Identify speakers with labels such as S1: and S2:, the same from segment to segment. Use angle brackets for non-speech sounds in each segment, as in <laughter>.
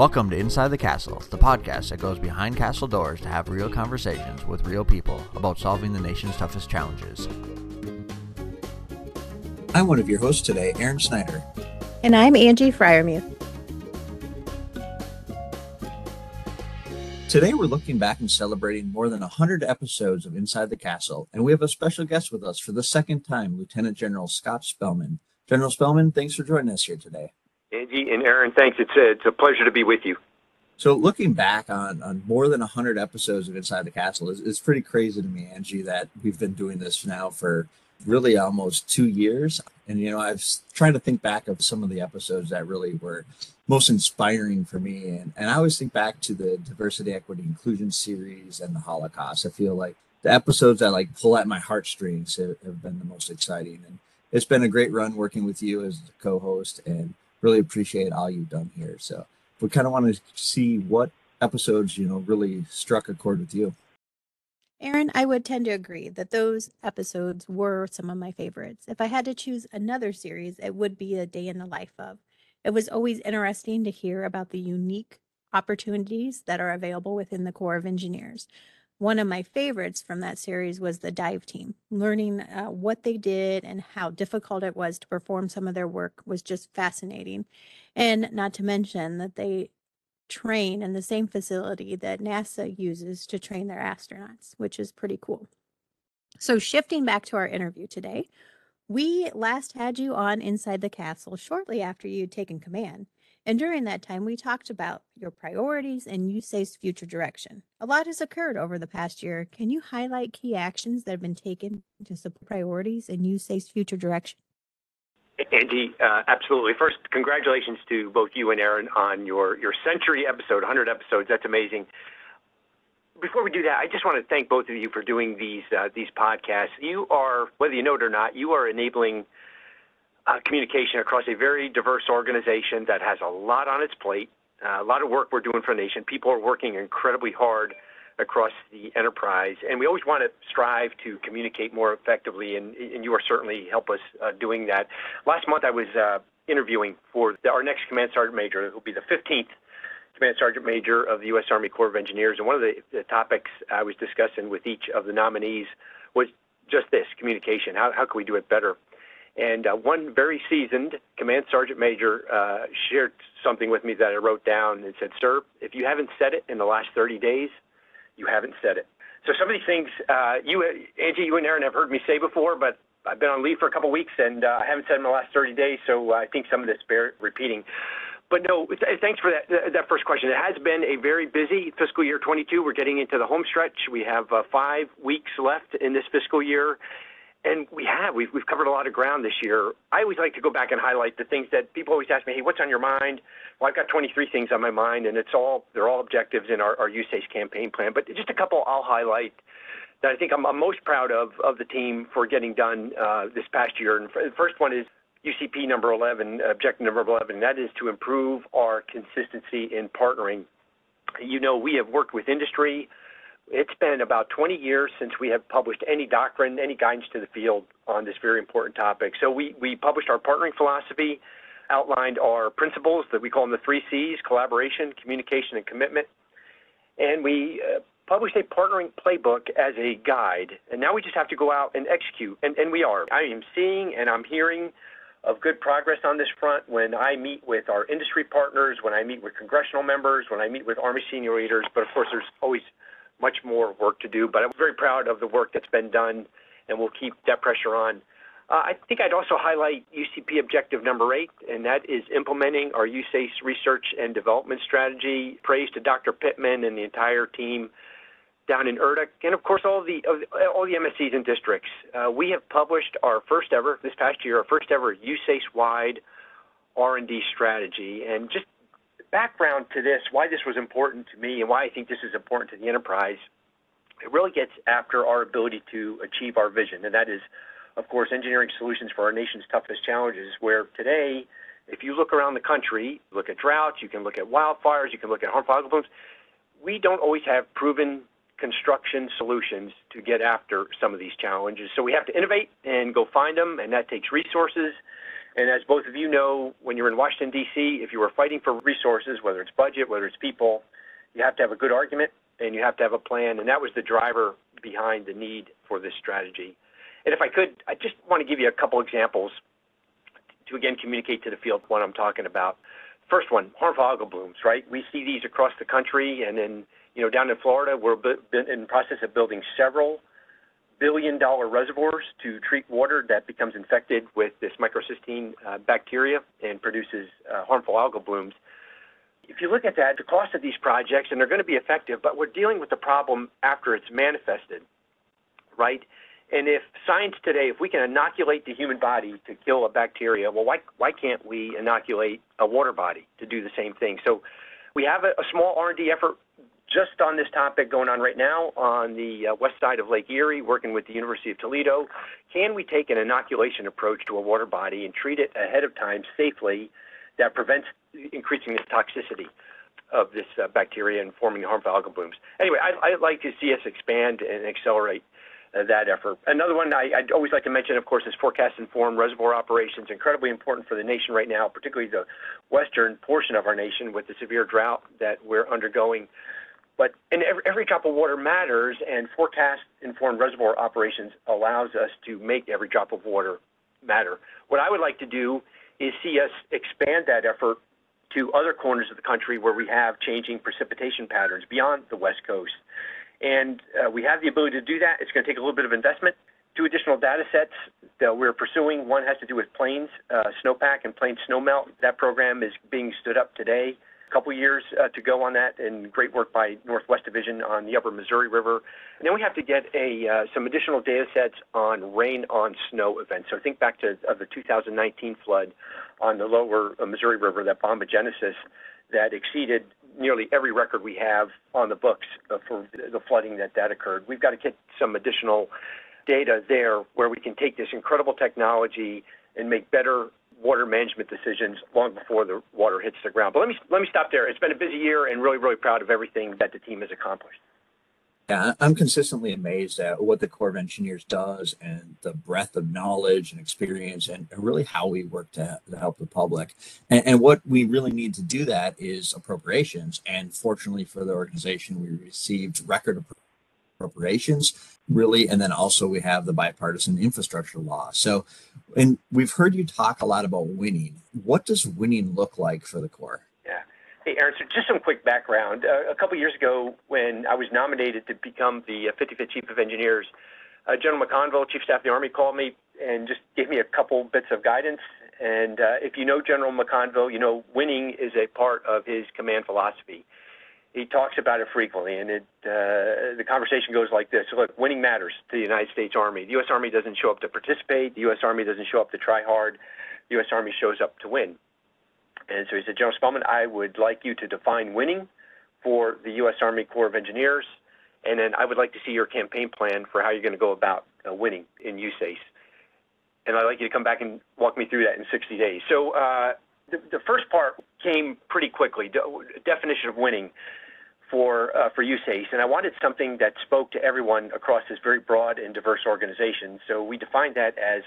S1: Welcome to Inside the Castle, the podcast that goes behind castle doors to have real conversations with real people about solving the nation's toughest challenges.
S2: I'm one of your hosts today, Aaron Snyder.
S3: And I'm Angie Fryermuth.
S2: Today, we're looking back and celebrating more than 100 episodes of Inside the Castle, and we have a special guest with us for the second time, Lieutenant General Scott Spellmon. General Spellmon, thanks for joining us here today.
S4: Angie and Aaron, thanks. It's a, it's a pleasure to be with you.
S2: So, looking back on, on more than 100 episodes of Inside the Castle, it's pretty crazy to me, Angie, that we've been doing this now for really almost two years. And, you know, I've trying to think back of some of the episodes that really were most inspiring for me. And, and I always think back to the diversity, equity, inclusion series and the Holocaust. I feel like the episodes that like pull at my heartstrings have, have been the most exciting. And it's been a great run working with you as a co-host and really appreciate all you've done here. So we kind of want to see what episodes, you know, really struck a chord with you.
S3: Aaron, I would tend to agree that those episodes were some of my favorites. If I had to choose another series, it would be A Day in the Life of. It was always interesting to hear about the unique opportunities that are available within the Corps of Engineers. One of my favorites from that series was the dive team. Learning uh, what they did and how difficult it was to perform some of their work was just fascinating. And not to mention that they train in the same facility that NASA uses to train their astronauts, which is pretty cool. So, shifting back to our interview today, we last had you on Inside the Castle shortly after you'd taken command. And during that time, we talked about your priorities and USACE's future direction. A lot has occurred over the past year. Can you highlight key actions that have been taken to support priorities and USACE's future direction?
S4: Andy, uh, absolutely. First, congratulations to both you and Aaron on your, your century episode, 100 episodes. That's amazing. Before we do that, I just want to thank both of you for doing these uh, these podcasts. You are, whether you know it or not, you are enabling uh, communication across a very diverse organization that has a lot on its plate, uh, a lot of work we're doing for the nation. People are working incredibly hard across the enterprise. And we always want to strive to communicate more effectively, and, and you are certainly help us uh, doing that. Last month, I was uh, interviewing for the, our next Command Sergeant Major, who will be the 15th Command Sergeant Major of the U.S. Army Corps of Engineers. And one of the, the topics I was discussing with each of the nominees was just this communication. How, how can we do it better? And uh, one very seasoned Command Sergeant Major uh, shared something with me that I wrote down and said, Sir, if you haven't said it in the last 30 days, you haven't said it. So some of these things, uh, you, Angie, you and Aaron have heard me say before, but I've been on leave for a couple weeks and uh, I haven't said in the last 30 days, so I think some of this bear repeating. But no, thanks for that, that first question. It has been a very busy fiscal year 22. We're getting into the home stretch. We have uh, five weeks left in this fiscal year, and we have. We've, we've covered a lot of ground this year. I always like to go back and highlight the things that people always ask me, hey, what's on your mind? Well, I've got 23 things on my mind, and it's all, they're all objectives in our, our USACE campaign plan. But just a couple I'll highlight that I think I'm, I'm most proud of, of the team for getting done uh, this past year. And the first one is UCP number 11, objective number 11, and that is to improve our consistency in partnering. You know, we have worked with industry, it's been about 20 years since we have published any doctrine, any guidance to the field on this very important topic. So we, we published our partnering philosophy, outlined our principles that we call them the three C's, collaboration, communication, and commitment. And we uh, published a partnering playbook as a guide. And now we just have to go out and execute. And, and we are. I am seeing and I'm hearing of good progress on this front when I meet with our industry partners, when I meet with congressional members, when I meet with Army senior leaders. But of course, there's always much more work to do, but I'm very proud of the work that's been done, and we'll keep that pressure on. Uh, I think I'd also highlight UCP objective number eight, and that is implementing our USACE research and development strategy. Praise to Dr. Pittman and the entire team down in ERDC, and of course all the all the MSCs and districts. Uh, we have published our first ever this past year, our first ever USACE-wide R&D strategy, and just background to this, why this was important to me and why I think this is important to the enterprise, it really gets after our ability to achieve our vision. And that is, of course, engineering solutions for our nation's toughest challenges, where today, if you look around the country, look at droughts, you can look at wildfires, you can look at harmful algal blooms, we don't always have proven construction solutions to get after some of these challenges. So we have to innovate and go find them, and that takes resources And as both of you know, when you're in Washington, D.C., if you are fighting for resources, whether it's budget, whether it's people, you have to have a good argument and you have to have a plan. And that was the driver behind the need for this strategy. And if I could, I just want to give you a couple examples to again communicate to the field what I'm talking about. First one, harmful algal blooms, right? We see these across the country, and then you know down in Florida, we're in the process of building several billion dollar reservoirs to treat water that becomes infected with this microcystin uh, bacteria and produces uh, harmful algal blooms. If you look at that, the cost of these projects, and they're going to be effective, but we're dealing with the problem after it's manifested, right? And if science today, if we can inoculate the human body to kill a bacteria, well, why, why can't we inoculate a water body to do the same thing? So we have a, a small R&D effort just on this topic going on right now on the uh, west side of Lake Erie, working with the University of Toledo. Can we take an inoculation approach to a water body and treat it ahead of time safely that prevents increasing the toxicity of this uh, bacteria and forming harmful algal blooms? Anyway, I, I'd like to see us expand and accelerate uh, that effort. Another one I, would always like to mention, of course, is forecast-informed reservoir operations, incredibly important for the nation right now, particularly the western portion of our nation with the severe drought that we're undergoing. But and every, every drop of water matters, and forecast-informed reservoir operations allows us to make every drop of water matter. What I would like to do is see us expand that effort to other corners of the country where we have changing precipitation patterns beyond the West Coast. And uh, we have the ability to do that. It's going to take a little bit of investment. Two additional data sets that we're pursuing. One has to do with plains uh, snowpack and plains snowmelt. That program is being stood up today couple years uh, to go on that, and great work by Northwest Division on the Upper Missouri River. And then we have to get a uh, some additional data sets on rain on snow events. So think back to uh, the 2019 flood on the Lower uh, Missouri River, that bombogenesis that exceeded nearly every record we have on the books for the flooding that that occurred. We've got to get some additional data there where we can take this incredible technology and make better water management decisions long before the water hits the ground. But let me let me stop there. It's been a busy year, and really really proud of everything that the team has accomplished.
S2: Yeah, I'm consistently amazed at what the Corps of Engineers does and the breadth of knowledge and experience and really how we work to, help the public. And, and, what we really need to do that is appropriations. And fortunately for the organization, we received record appropriations really and then also we have the bipartisan infrastructure law. So and we've heard you talk a lot about winning. What does winning look like for the corps?
S4: Yeah. Hey aaron so just some quick background. Uh, a couple years ago when i was nominated to become the 55th uh, chief of engineers uh, general mcconville chief of staff of the army called me and just gave me a couple bits of guidance. And uh, if you know general mcconville you know winning is a part of his command philosophy he talks about it frequently, and it uh, the conversation goes like this: Look, winning matters to the United States Army. The U.S. Army doesn't show up to participate. The U.S. Army doesn't show up to try hard. The U.S. Army shows up to win. And so he said, General Spellmon, I would like you to define winning for the U.S. Army Corps of Engineers, and then I would like to see your campaign plan for how you're going to go about uh, winning in USACE. And I'd like you to come back and walk me through that in 60 days. So uh, the, first part came pretty quickly. De- definition of winning for uh, for USACE, and I wanted something that spoke to everyone across this very broad and diverse organization. So we defined that as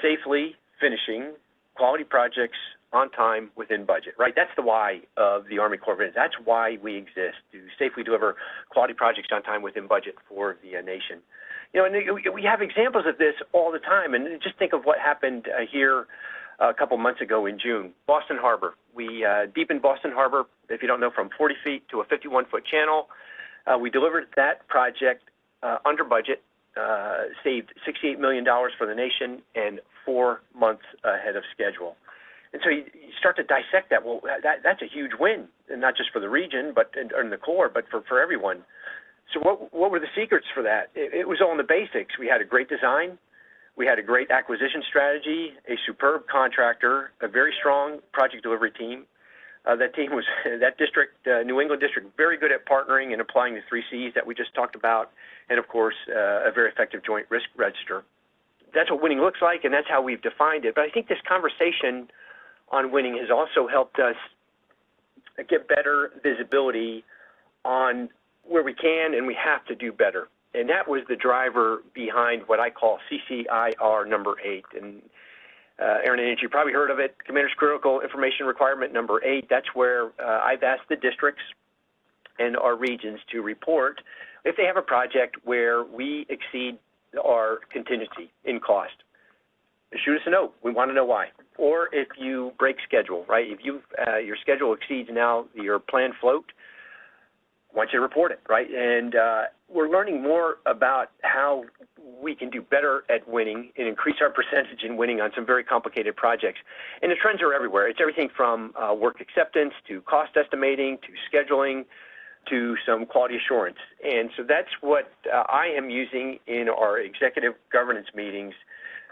S4: safely finishing quality projects on time within budget. Right, that's the why of the Army Corps of Engineers. That's why we exist to safely deliver quality projects on time within budget for the uh, nation. You know, and we have examples of this all the time. And just think of what happened uh, here a couple months ago in June. Boston Harbor. We uh, deepened Boston Harbor, if you don't know, from 40 feet to a 51 foot channel. Uh, we delivered that project uh, under budget, saved $68 million for the nation, and four months ahead of schedule. And so you, start to dissect that. Well, that, that's a huge win, and not just for the region, but in, the Corps, but for, for everyone. So what, what were the secrets for that? It was all in the basics. We had a great design. We had a great acquisition strategy, a superb contractor, a very strong project delivery team. Uh, that team was <laughs> that district, uh, New England district, very good at partnering and applying the three C's that we just talked about, and of course, uh, a very effective joint risk register. That's what winning looks like, and that's how we've defined it. But I think this conversation on winning has also helped us get better visibility on where we can and we have to do better and that was the driver behind what I call CCIR number eight. And uh, Aaron and Angie, you probably heard of it. Commander's Critical Information Requirement number eight. That's where uh, I've asked the districts and our regions to report if they have a project where we exceed our contingency in cost. Shoot us a note. We want to know why. Or if you break schedule, right? If you uh, your schedule exceeds now your planned float, Want you report it, right? And uh, we're learning more about how we can do better at winning and increase our percentage in winning on some very complicated projects. And the trends are everywhere. It's everything from uh, work acceptance to cost estimating to scheduling to some quality assurance. And so that's what uh, I am using in our executive governance meetings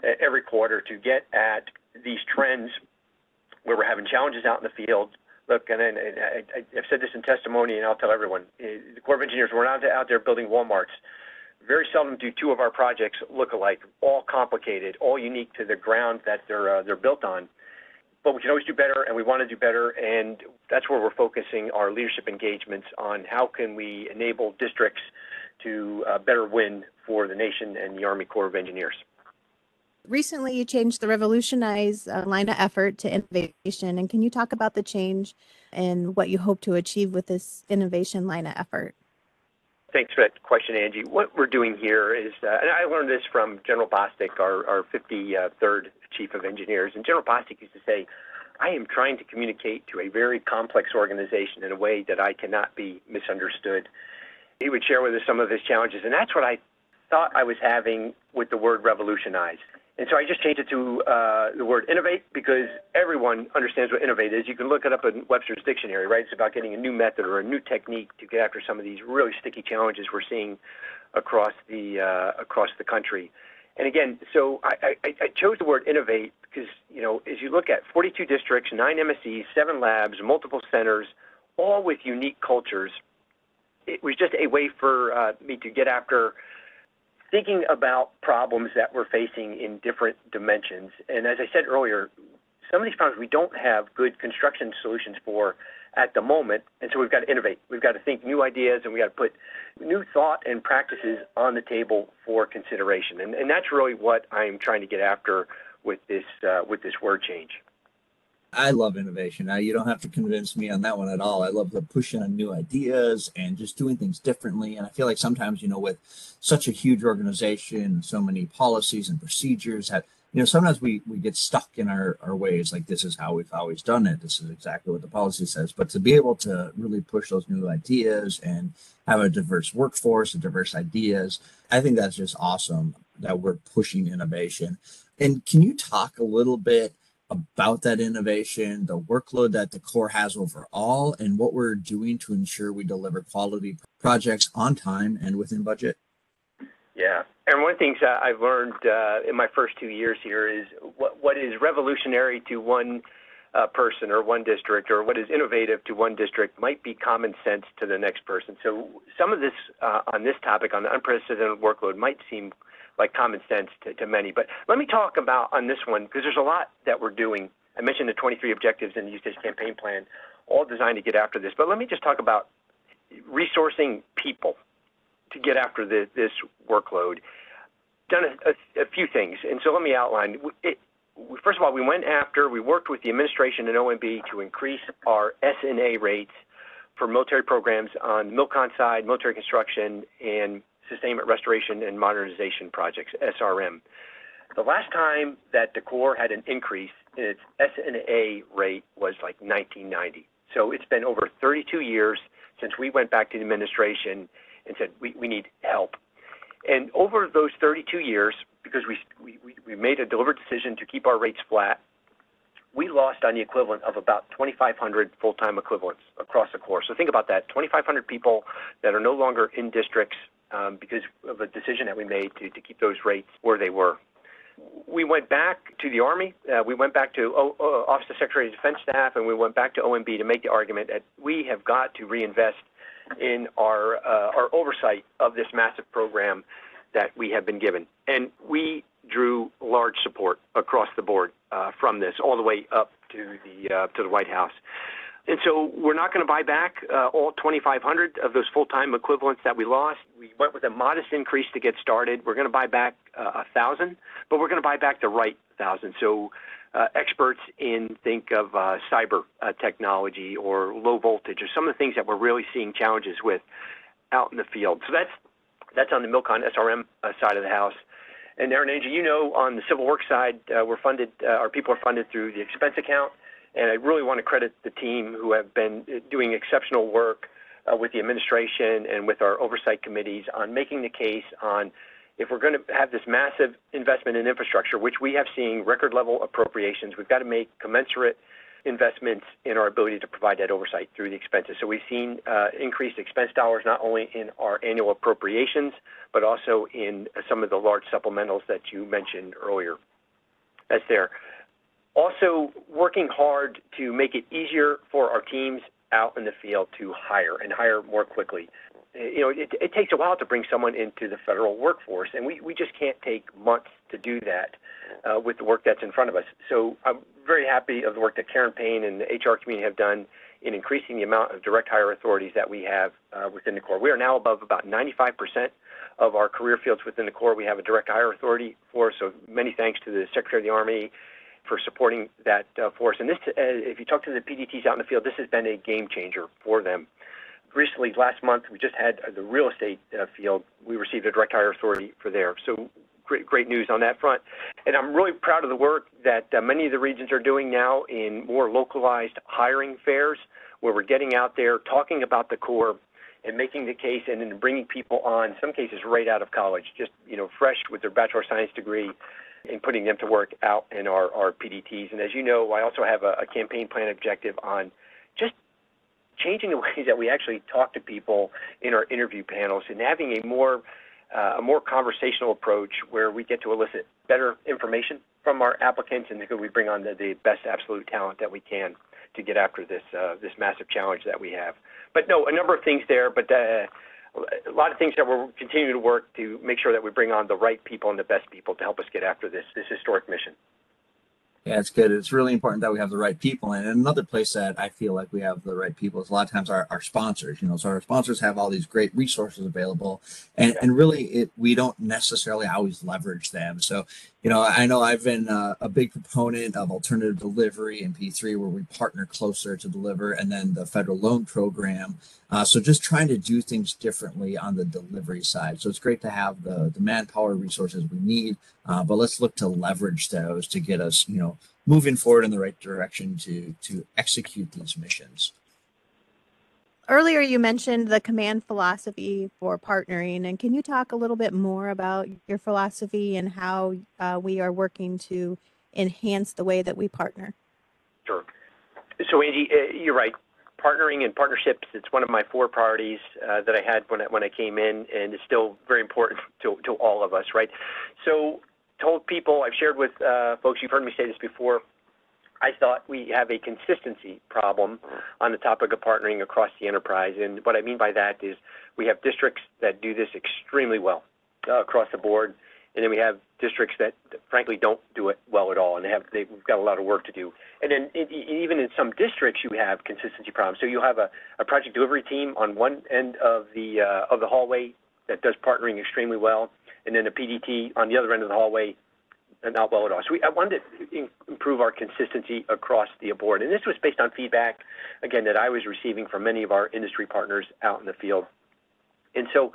S4: uh, every quarter to get at these trends where we're having challenges out in the field. Look, and, I've said this in testimony, and I'll tell everyone: uh, the Corps of Engineers, we're not out there building WalMarts. Very seldom do two of our projects look alike, all complicated, all unique to the ground that they're uh, they're built on but we can always do better and we want to do better and that's where we're focusing our leadership engagements on how can we enable districts to uh, better win for the nation and the Army Corps of Engineers.
S3: Recently, you changed the revolutionize uh, line of effort to innovation. And can you talk about the change and what you hope to achieve with this innovation line of effort?
S4: Thanks for that question, Angie. What we're doing here is, uh, and I learned this from General Bostick, our, our 53rd Chief of Engineers. And General Bostick used to say, I am trying to communicate to a very complex organization in a way that I cannot be misunderstood. He would share with us some of his challenges, and that's what I thought I was having with the word revolutionize. And so I just changed it to uh, the word innovate because everyone understands what innovate is. You can look it up in Webster's dictionary, right? It's about getting a new method or a new technique to get after some of these really sticky challenges we're seeing across the uh, across the country. And again, so I, I, I chose the word innovate because you know as you look at 42 districts, nine MSCs, seven labs, multiple centers, all with unique cultures. It was just a way for uh, me to get after thinking about problems that we're facing in different dimensions. And as I said earlier, some of these problems we don't have good construction solutions for at the moment. And so we've got to innovate. We've got to think new ideas and we've got to put new thought and practices on the table for consideration. And, and that's really what I'm trying to get after with this, uh, with this word change.
S2: I love innovation. Now, you don't have to convince me on that one at all. I love the pushing on new ideas and just doing things differently. And I feel like sometimes, you know, with such a huge organization, so many policies and procedures that, you know, sometimes we, we get stuck in our, our ways. Like, this is how we've always done it. This is exactly what the policy says. But to be able to really push those new ideas and have a diverse workforce and diverse ideas, I think that's just awesome that we're pushing innovation. And can you talk a little bit? About that innovation, the workload that the Corps has overall, and what we're doing to ensure we deliver quality projects on time and within budget?
S4: Yeah. And one of the things I've learned uh, in my first two years here is what, what is revolutionary to one uh, person or one district, or what is innovative to one district, might be common sense to the next person. So some of this uh, on this topic, on the unprecedented workload, might seem like common sense to, to many. But let me talk about on this one because there's a lot that we're doing. I mentioned the 23 objectives in the USACE campaign plan, all designed to get after this. But let me just talk about resourcing people to get after the, this workload. Done a, a, a, few things, and so let me outline. It, first of all, we went after, we worked with the administration and OMB to increase our S&A rates for military programs on the MILCON side, military construction, and Sustainment Restoration and Modernization Projects, SRM. The last time that the Corps had an increase in its S&A rate was like 1990. So it's been over 32 years since we went back to the administration and said we, we need help. And over those 32 years, because we, we, we made a deliberate decision to keep our rates flat, we lost on the equivalent of about 2,500 full-time equivalents across the Corps. So think about that, 2,500 people that are no longer in districts because of a decision that we made to, keep those rates where they were. We went back to the Army. Uh, we went back to Office of Secretary of Defense staff, and we went back to OMB to make the argument that we have got to reinvest in our uh, our oversight of this massive program that we have been given. And we drew large support across the board uh, from this, all the way up to the to the White House. And so we're not going to buy back uh, all 2,500 of those full-time equivalents that we lost. We went with a modest increase to get started. We're going to buy back uh, a thousand, but we're going to buy back the right thousand. So uh, experts in think of uh, cyber uh, technology or low voltage or some of the things that we're really seeing challenges with out in the field. So that's that's on the Milcon SRM uh, side of the house. And Aaron Angie, you know, on the civil works side, uh, we're funded, our people are funded through the expense account. And I really want to credit the team who have been doing exceptional work uh, with the administration and with our oversight committees on making the case on if we're going to have this massive investment in infrastructure, which we have seen record level appropriations, we've got to make commensurate investments in our ability to provide that oversight through the expenses. So we've seen uh, increased expense dollars not only in our annual appropriations, but also in some of the large supplementals that you mentioned earlier. That's there. Also, working hard to make it easier for our teams out in the field to hire and hire more quickly. You know, it, takes a while to bring someone into the federal workforce, and we, we just can't take months to do that uh, with the work that's in front of us. So I'm very happy of the work that Karen Payne and the HR community have done in increasing the amount of direct hire authorities that we have uh, within the Corps. We are now above about 95% of our career fields within the Corps. We have a direct hire authority for, so many thanks to the Secretary of the Army for supporting that uh, force. And this, uh, if you talk to the PDTs out in the field, this has been a game changer for them. Recently, last month, we just had uh, the real estate field. We received a direct hire authority for there. So great, great news on that front. And I'm really proud of the work that many of the regions are doing now in more localized hiring fairs, where we're getting out there talking about the Corps and making the case and then bringing people on, some cases right out of college, just you know, fresh with their bachelor of science degree, and putting them to work out in our, our PDTs. And as you know, I also have a, a campaign plan objective on just changing the <laughs> ways that we actually talk to people in our interview panels and having a more uh, a more conversational approach where we get to elicit better information from our applicants and we bring on the, the best absolute talent that we can to get after this uh, this massive challenge that we have. But no, a number of things there, but uh, a lot of things that we're continuing to work to make sure that we bring on the right people and the best people to help us get after this this historic mission.
S2: Yeah, it's good. It's really important that we have the right people. And another place that I feel like we have the right people is a lot of times our, our sponsors, you know, so our sponsors have all these great resources available and, and really it, we don't necessarily always leverage them. So, you know, I know I've been uh, a big proponent of alternative delivery in P3 where we partner closer to deliver and then the federal loan program. Uh, so just trying to do things differently on the delivery side. So it's great to have the, the manpower resources we need, uh, but let's look to leverage those to get us, you know, moving forward in the right direction to to execute these missions.
S3: Earlier, you mentioned the command philosophy for partnering, and can you talk a little bit more about your philosophy and how uh, we are working to enhance the way that we partner?
S4: Sure. So, Angie, uh, you're right. Partnering and partnerships, it's one of my four priorities uh, that I had when I, when I came in, and it's still very important <laughs> to, to all of us, right? So, told people, I've shared with uh, folks, you've heard me say this before, I thought we have a consistency problem on the topic of partnering across the enterprise. And what I mean by that is we have districts that do this extremely well uh, across the board. And then we have districts that, frankly, don't do it well at all, and they've got a lot of work to do. And then even in some districts, you have consistency problems. So you have a, project delivery team on one end of the uh, of the hallway that does partnering extremely well, and then a PDT on the other end of the hallway not well at all. So we, I wanted to improve our consistency across the board. And this was based on feedback, again, that I was receiving from many of our industry partners out in the field. And so,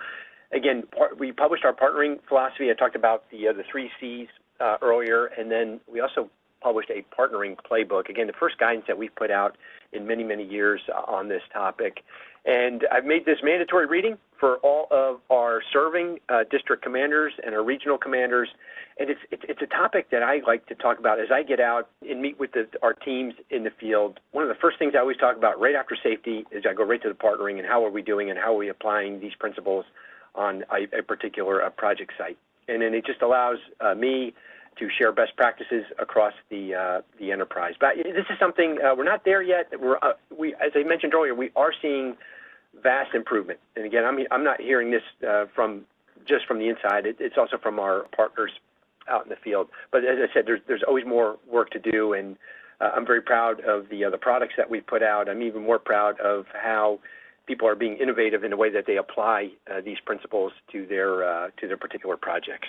S4: again, we published our partnering philosophy. I talked about the, uh, the three C's uh, earlier, and then we also published a partnering playbook. Again, the first guidance that we've put out in many, many years on this topic. And I've made this mandatory reading for all of our serving uh, district commanders and our regional commanders. And it's, a topic that I like to talk about as I get out and meet with our teams in the field. One of the first things I always talk about right after safety is I go right to the partnering and how are we doing and how are we applying these principles on a, particular uh, project site. And it just allows uh, me to share best practices across the the enterprise. But this is something we're not there yet. As I mentioned earlier, we are seeing vast improvement. And again, I'm I'm not hearing this uh, from just from the inside. It, it's also from our partners out in the field. But as I said, there's there's always more work to do, and Uh, I'm very proud of the uh, the products that we've put out. I'm even more proud of how people are being innovative in the way that they apply uh, these principles to their uh, to their particular projects.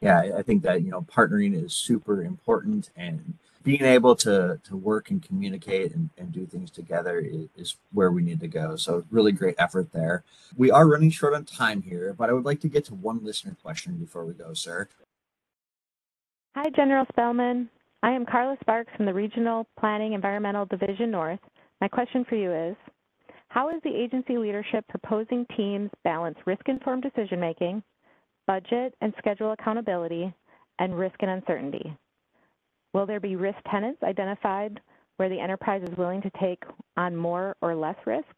S2: Yeah, I think that you know partnering is super important, and being able to to work and communicate and, and do things together is, is where we need to go. So really great effort there. We are running short on time here, but I would like to get to one listener question before we go, sir.
S5: Hi, General Spellmon. I am Carla Sparks from the Regional Planning Environmental Division North. My question for you is, how is the agency leadership proposing teams balance risk-informed decision-making, budget and schedule accountability, and risk and uncertainty? Will there be risk tenants identified where the enterprise is willing to take on more or less risk?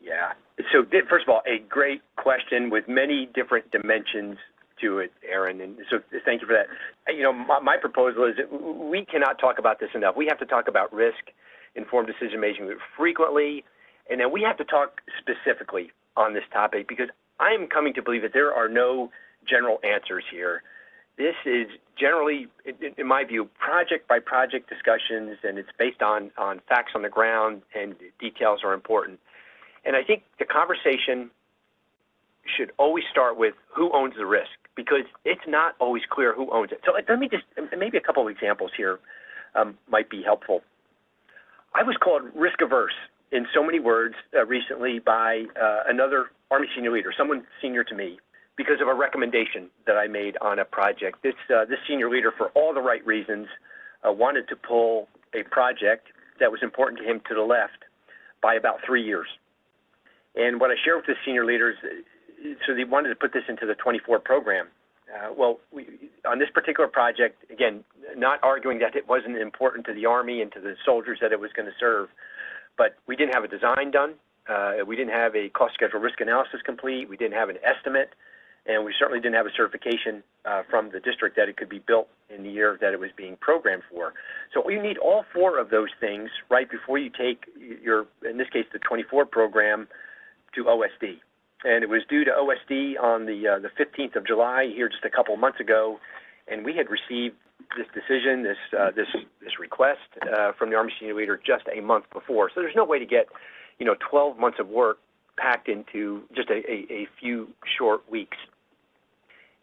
S4: Yeah. So first of all, a great question with many different dimensions to it, Aaron. And so thank you for that. You know, my, my proposal is we cannot talk about this enough. We have to talk about risk informed decision making frequently, and then we have to talk specifically on this topic because I am coming to believe that there are no general answers here. This is generally, in my view, project by project discussions, and it's based on, on facts on the ground, and details are important. And I think the conversation should always start with who owns the risk because it's not always clear who owns it. So let me just, maybe a couple of examples here um, might be helpful. I was called risk averse in so many words uh, recently by uh, another Army senior leader, someone senior to me, because of a recommendation that I made on a project. This, uh, this senior leader, for all the right reasons, uh, wanted to pull a project that was important to him to the left by about three years. And what I shared with the senior leaders so they wanted to put this into the 24 program. Uh, well, we, on this particular project, again, not arguing that it wasn't important to the Army and to the soldiers that it was going to serve, but we didn't have a design done. Uh, we didn't have a cost schedule risk analysis complete. We didn't have an estimate, and we certainly didn't have a certification uh, from the district that it could be built in the year that it was being programmed for. So you need all four of those things right before you take your, in this case, the 24 program to OSD and it was due to OSD on the uh, the 15th of July here just a couple of months ago, and we had received this decision, this uh, this this request uh, from the Army senior leader just a month before. So there's no way to get, you know, 12 months of work packed into just a, a, a few short weeks.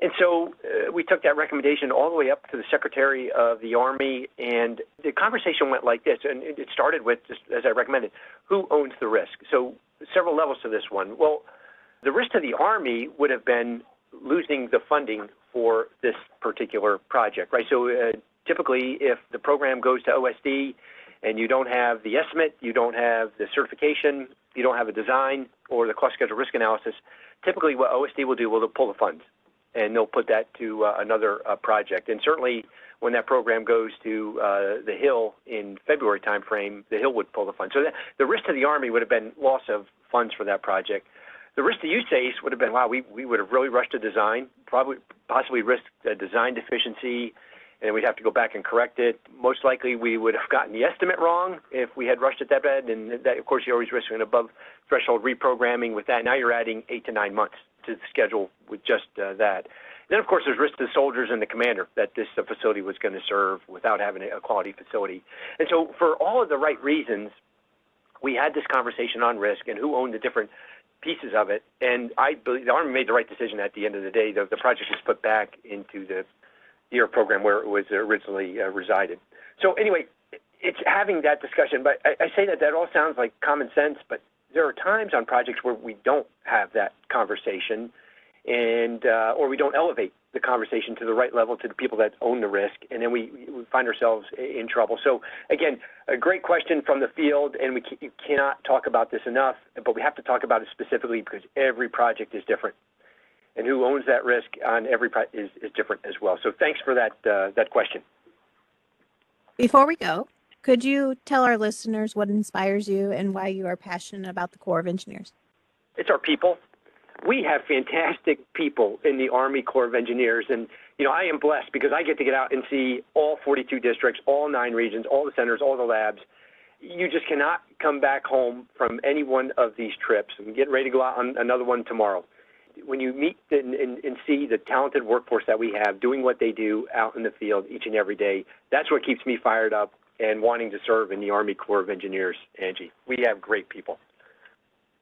S4: And so uh, we took that recommendation all the way up to the Secretary of the Army, and the conversation went like this. And it started with, just as I recommended, who owns the risk? So several levels to this one. Well, the risk to the Army would have been losing the funding for this particular project, right? So uh, typically, if the program goes to OSD and you don't have the estimate, you don't have the certification, you don't have a design or the cost schedule risk analysis, typically what OSD will do, will pull the funds and they'll put that to uh, another uh, project. And certainly, when that program goes to uh, the Hill in February timeframe, the Hill would pull the funds. So the risk to the Army would have been loss of funds for that project. The risk to USACE would have been, wow, we, we would have really rushed a design, probably possibly risked a design deficiency, and we'd have to go back and correct it. Most likely, we would have gotten the estimate wrong if we had rushed it that bad, and that, of course, you're always risking above threshold reprogramming with that. Now you're adding eight to nine months to the schedule with just uh, that. Then, of course, there's risk to the soldiers and the commander that this uh, facility was going to serve without having a quality facility. And so, for all of the right reasons, we had this conversation on risk and who owned the different pieces of it. And I believe the Army made the right decision at the end of the day. The, the project was put back into the year program where it was originally uh, resided. So anyway, it's having that discussion. But I, I say that that all sounds like common sense, but there are times on projects where we don't have that conversation, and uh, or we don't elevate the conversation to the right level to the people that own the risk, and then we, we find ourselves in trouble. So again, a great question from the field, and we you cannot talk about this enough, but we have to talk about it specifically because every project is different, and who owns that risk on every project is, is different as well. So thanks for that uh, that question.
S3: Before we go, could you tell our listeners what inspires you and why you are passionate about the Corps of Engineers?
S4: It's our people we have fantastic people in the Army Corps of Engineers, and you know I am blessed because I get to get out and see all 42 districts, all nine regions, all the centers, all the labs. You just cannot come back home from any one of these trips. I'm getting ready to go out on another one tomorrow. When you meet and, and, and see the talented workforce that we have doing what they do out in the field each and every day, that's what keeps me fired up and wanting to serve in the Army Corps of Engineers, Angie. We have great people.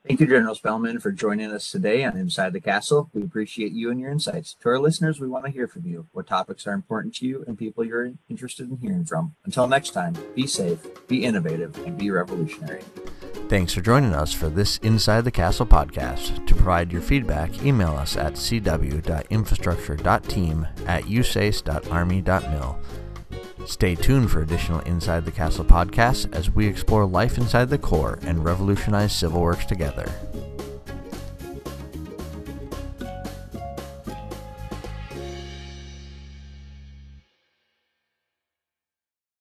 S2: Thank you, General Spellmon, for joining us today on Inside the Castle. We appreciate you and your insights. To our listeners, we want to hear from you. What topics are important to you and people you're interested in hearing from? Until next time, be safe, be innovative, and be revolutionary.
S1: Thanks for joining us for this Inside the Castle podcast. To provide your feedback, email us at cw.infrastructure.team at usace.army.mil. Stay tuned for additional Inside the Castle podcasts as we explore life inside the Corps and revolutionize civil works together.